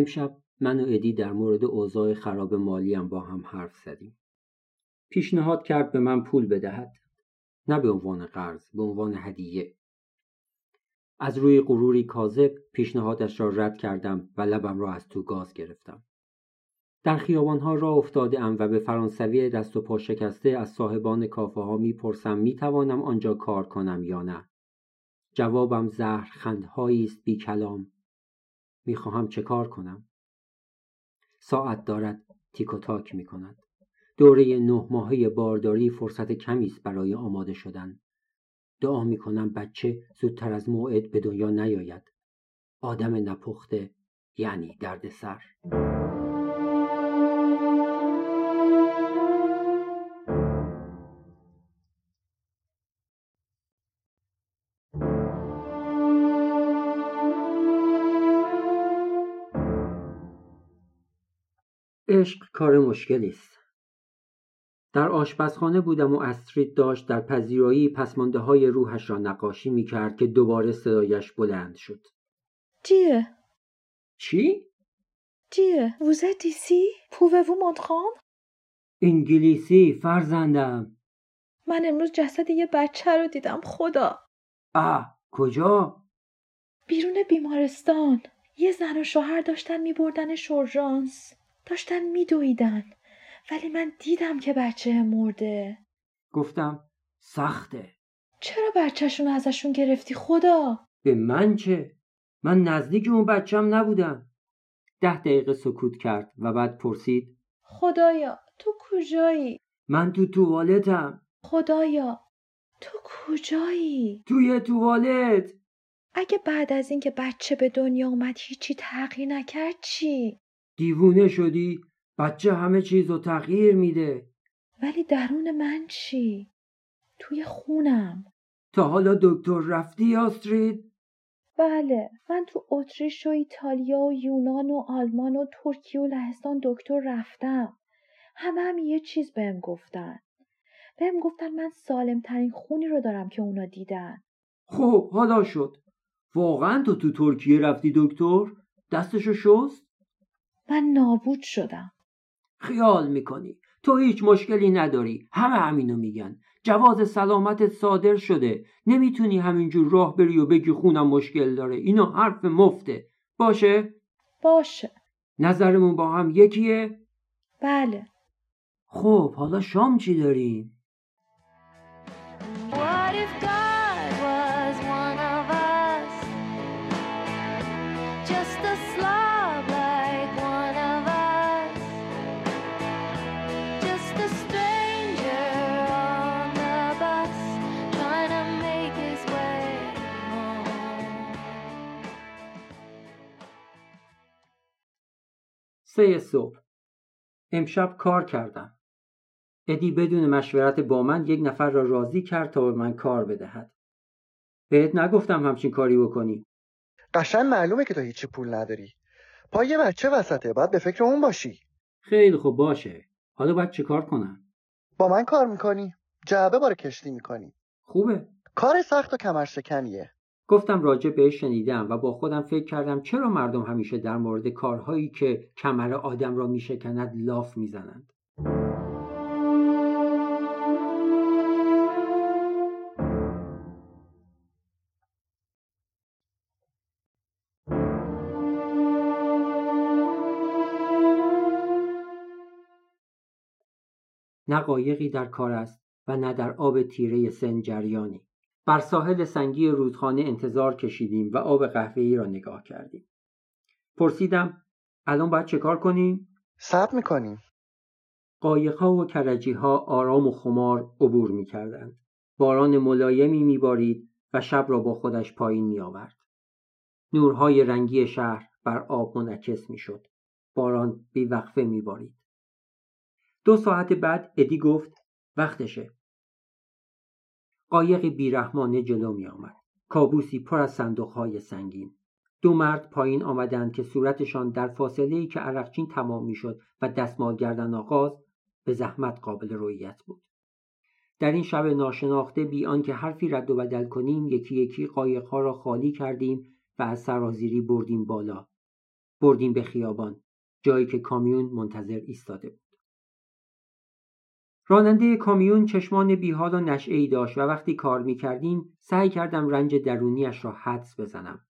امشب من و ادی در مورد اوضاع خراب مالیم با هم حرف زدیم. پیشنهاد کرد به من پول بدهد نه به عنوان قرض به عنوان هدیه. از روی غروری کاذب پیشنهادش را رد کردم و لبم را از تو گاز گرفتم. در خیابانها راه افتاده ام و به فرانسوی دست و پا شکسته از صاحبان کافه ها می‌پرسم می‌توانم آنجا کار کنم یا نه؟ جوابم زهر خندهایی است بی کلام می‌خواهم چه کار کنم ساعت دارد تیک و تاک می کند. دوره نه ماهه بارداری فرصت کمی است برای آماده شدن. دعا می کنم بچه زودتر از موعد به دنیا نیاید. آدم نپخته یعنی دردسر. عشق کار مشکلی است در آشپزخانه بودم و استرید داشت در پذیرایی پسمانده های روحش را نقاشی می کرد که دوباره صدایش بلند شد چیه؟ چی؟ چیه؟ vous êtes ici? pouvez انگلیسی فرزندم من امروز جسد یه بچه رو دیدم خدا آه کجا؟ بیرون بیمارستان یه زن و شوهر داشتن می بردن شورژانس داشتن میدویدن ولی من دیدم که بچه مرده گفتم سخته چرا بچهشون ازشون گرفتی خدا؟ به من چه؟ من نزدیک اون بچم نبودم ده دقیقه سکوت کرد و بعد پرسید خدایا تو کجایی؟ من تو توالتم خدایا تو کجایی؟ توی توالت اگه بعد از اینکه بچه به دنیا اومد هیچی تغییر نکرد چی؟ دیوونه شدی؟ بچه همه چیز رو تغییر میده ولی درون من چی؟ توی خونم تا حالا دکتر رفتی آسترید؟ بله من تو اتریش و ایتالیا و یونان و آلمان و ترکیه و لهستان دکتر رفتم همه هم یه چیز بهم گفتن بهم گفتن من سالم ترین خونی رو دارم که اونا دیدن خب حالا شد واقعا تو تو ترکیه رفتی دکتر؟ دستشو شست؟ من نابود شدم. خیال می‌کنی. تو هیچ مشکلی نداری. همه همینو میگن. جواز سلامتت صادر شده. نمی‌تونی همینجور راه بری و بگی خونم مشکل داره. اینا حرف مفته. باشه؟ باشه. نظرمون با هم یکیه؟ بله. خب حالا شام چی داریم؟ سه صبح. امشب کار کردم. ادی بدون مشورت با من یک نفر را راضی کرد تا به من کار بدهد. بهت نگفتم همچین کاری بکنی. قشن معلومه که تو هیچی پول نداری. پای بچه وسطه باید به فکر اون باشی. خیلی خوب باشه. حالا باید چه کار کنم؟ با من کار می‌کنی؟ جعبه بار کشتی می‌کنی. خوبه. کار سخت و کمرشکنیه. گفتم راجع بهش شنیدم و با خودم فکر کردم چرا مردم همیشه در مورد کارهایی که کمر آدم را میشکند لاف می‌زنند. نه قایقی در کار است و نه در آب تیره سن جریانی. بر ساحل سنگی رودخانه انتظار کشیدیم و آب قهوه‌ای را نگاه کردیم. پرسیدم الان باید چه کار کنیم؟ صبر می‌کنیم. قایقها و کرجیها آرام و خمار عبور می‌کردند. باران ملایمی میبارید و شب را با خودش پایین میآورد. نورهای رنگی شهر بر آب منعکس می‌شد. باران بیوقفه میبارید. دو ساعت بعد ادی گفت وقتشه. قایقی بیرحمانه جلو می آمد. کابوسی پر از صندوقهای سنگین. دو مرد پایین آمدند که صورتشان در فاصله ای که عرقچین تمام می‌شد و دستمال گردن آغاز به زحمت قابل رویت بود. در این شب ناشناخته بی آنکه حرفی رد و بدل کنیم یکی یکی قایقها را خالی کردیم و از سرازیری بردیم بالا بردیم به خیابان جایی که کامیون منتظر ایستاده بود راننده کامیون چشمان بیحال و نشعه داشت و وقتی کار می کردیم سعی کردم رنج درونیش را حدس بزنم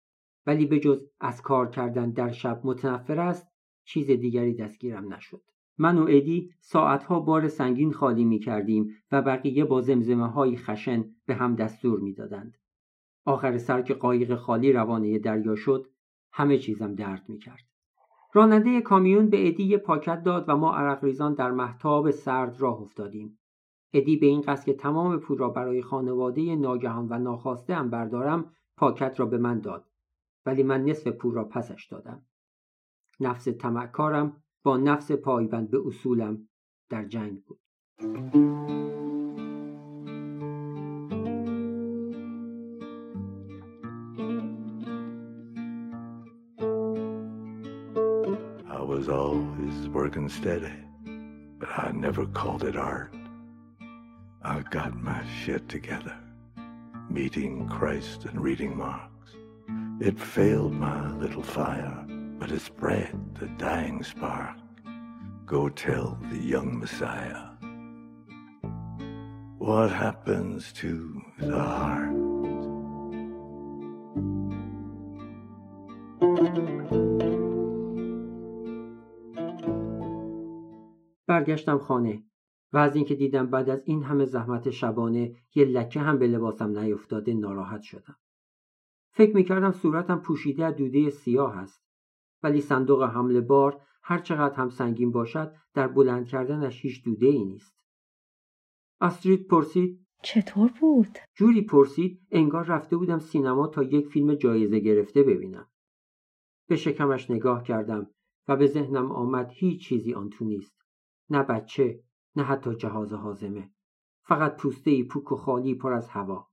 ولی به جز از کار کردن در شب متنفر است چیز دیگری دستگیرم نشد من و ادی ساعتها بار سنگین خالی می کردیم و بقیه با زمزمه های خشن به هم دستور می دادند. آخر سر که قایق خالی روانه دریا شد همه چیزم درد می کرد. راننده کامیون به ادی پاکت داد و ما عرق ریزان در محتاب سرد راه افتادیم. ادی به این قصد که تمام پول را برای خانواده ناگهان و ناخواسته هم بردارم پاکت را به من داد ولی من نصف پول را پسش دادم. نفس تمکارم با نفس پایبند به اصولم در جنگ بود. Was always working steady, but I never called it art. I got my shit together, meeting Christ and reading Marx. It failed my little fire, but it spread the dying spark. Go tell the young Messiah what happens to the heart. برگشتم خانه و از اینکه دیدم بعد از این همه زحمت شبانه یه لکه هم به لباسم نیفتاده ناراحت شدم. فکر می‌کردم صورتم پوشیده از دوده سیاه است ولی صندوق حمل بار هر چقدر هم سنگین باشد در بلند کردنش هیچ دوده ای نیست. استرید پرسید چطور بود؟ جوری پرسید انگار رفته بودم سینما تا یک فیلم جایزه گرفته ببینم. به شکمش نگاه کردم و به ذهنم آمد هیچ چیزی آن تو نیست. نه بچه نه حتی جهاز حازمه. فقط پوسته پوک و خالی پر از هوا.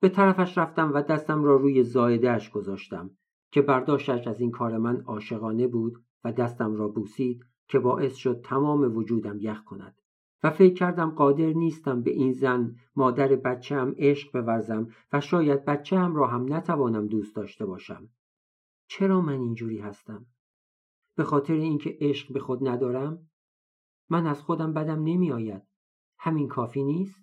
به طرفش رفتم و دستم را روی زایدهش گذاشتم که برداشتش از این کار من عاشقانه بود و دستم را بوسید که باعث شد تمام وجودم یخ کند. و فکر کردم قادر نیستم به این زن مادر بچه هم عشق بورزم و شاید بچه هم را هم نتوانم دوست داشته باشم. چرا من اینجوری هستم؟ به خاطر اینکه عشق به خود ندارم من از خودم بدم نمی آید همین کافی نیست؟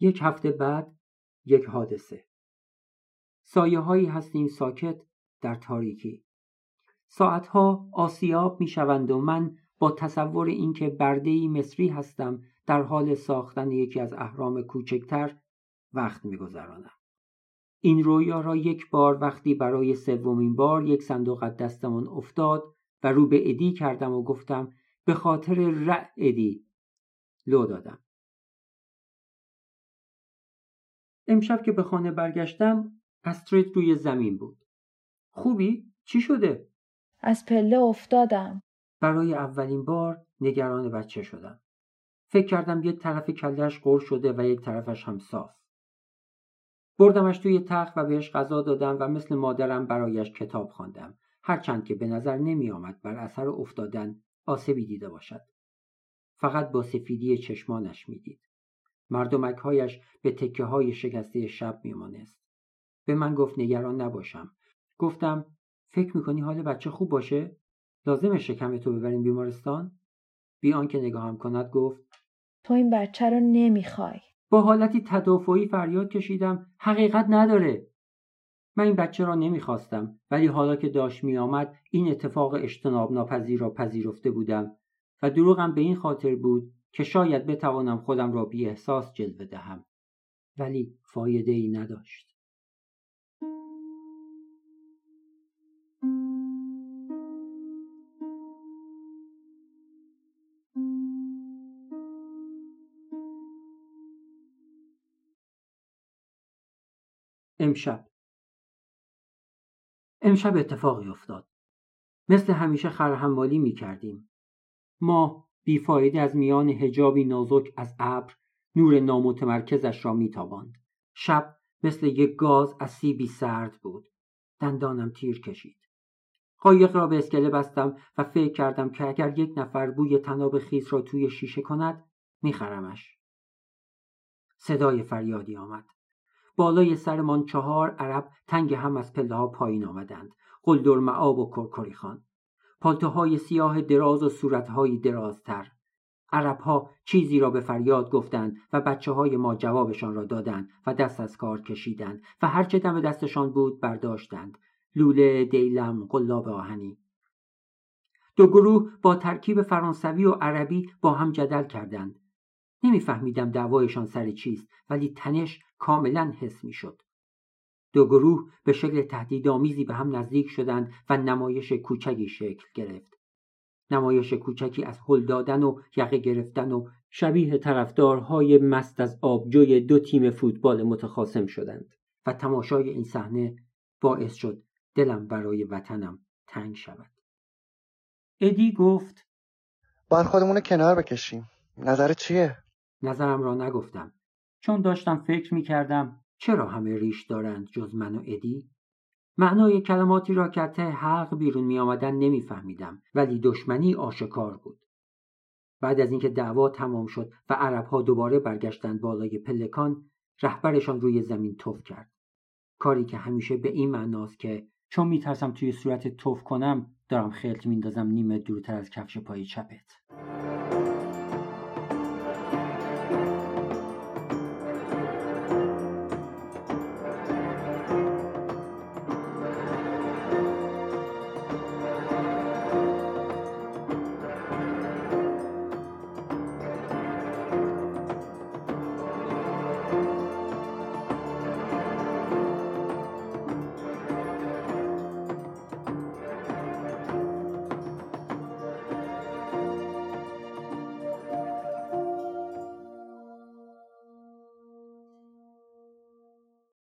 یک هفته بعد یک حادثه. سایه هایی هستیم ساکت در تاریکی. ساعتها آسیاب می شوند و من با تصور اینکه برده مصری هستم در حال ساختن یکی از اهرام کوچکتر وقت میگذرانم. این رویا را یک بار وقتی برای سومین بار یک صندوق از دستمان افتاد و رو به ادی کردم و گفتم به خاطر ر ادی لو دادم. امشب که به خانه برگشتم استرید روی زمین بود. خوبی؟ چی شده؟ از پله افتادم. برای اولین بار نگران بچه شدم. فکر کردم یک طرف کلش قر شده و یک طرفش هم صاف. بردمش توی تخت و بهش غذا دادم و مثل مادرم برایش کتاب خواندم هرچند که به نظر نمی آمد بر اثر افتادن آسیبی دیده باشد. فقط با سفیدی چشمانش می‌دید. مردمکهایش به تکه های شکسته شب میمانست. به من گفت نگران نباشم. گفتم فکر می‌کنی حال بچه خوب باشه؟ لازم شکم تو ببریم بیمارستان؟ بی آنکه نگاهم کند گفت تو این بچه رو نمی‌خوای. با حالتی تدافعی فریاد کشیدم حقیقت نداره. من این بچه را نمی‌خواستم ولی حالا که داشت میآمد این اتفاق اجتناب ناپذیر را پذیرفته بودم و دروغم به این خاطر بود که شاید بتوانم خودم را بی احساس جلوه دهم. ولی فایده ای نداشت. امشب. امشب اتفاقی افتاد. مثل همیشه خرحمالی می کردیم ما بیفایده از میان هجابی نازک از ابر نور نامتمرکزش را میتاباند. شب مثل یک گاز از سیبی سرد بود. دندانم تیر کشید. قایق را به اسکله بستم و فکر کردم که اگر یک نفر بوی تناب خیز را توی شیشه کند میخرمش. صدای فریادی آمد. بالای سرمان چهار عرب تنگ هم از پله ها پایین آمدند. قلدر معاب و کرکری خان پالتوهای سیاه دراز و صورتهای درازتر. عربها چیزی را به فریاد گفتند و بچه های ما جوابشان را دادند و دست از کار کشیدند و هرچه دم دستشان بود برداشتند. لوله دیلم قلاب آهنی. دو گروه با ترکیب فرانسوی و عربی با هم جدل کردند. نمیفهمیدم دعوایشان سر چیست ولی تنش کاملا حس می‌شد. دو گروه به شکل تهدیدآمیزی به هم نزدیک شدند و نمایش کوچکی شکل گرفت. نمایش کوچکی از هل دادن و یقه گرفتن و شبیه طرفدارهای مست از آبجوی دو تیم فوتبال متخاصم شدند و تماشای این صحنه باعث شد دلم برای وطنم تنگ شود. ادی گفت باید خودمون کنار بکشیم. نظر چیه؟ نظرم را نگفتم چون داشتم فکر می کردم چرا همه ریش دارند جز من و ادی؟ معنای کلماتی را که ته حلق بیرون می آمدن نمی فهمیدم ولی دشمنی آشکار بود. بعد از اینکه دعوا تمام شد و عربها دوباره برگشتند بالای پلکان رهبرشان روی زمین توف کرد. کاری که همیشه به این معناست که چون میترسم توی صورت توف کنم دارم خلط میندازم نیمه دورتر از کفش پای چپت.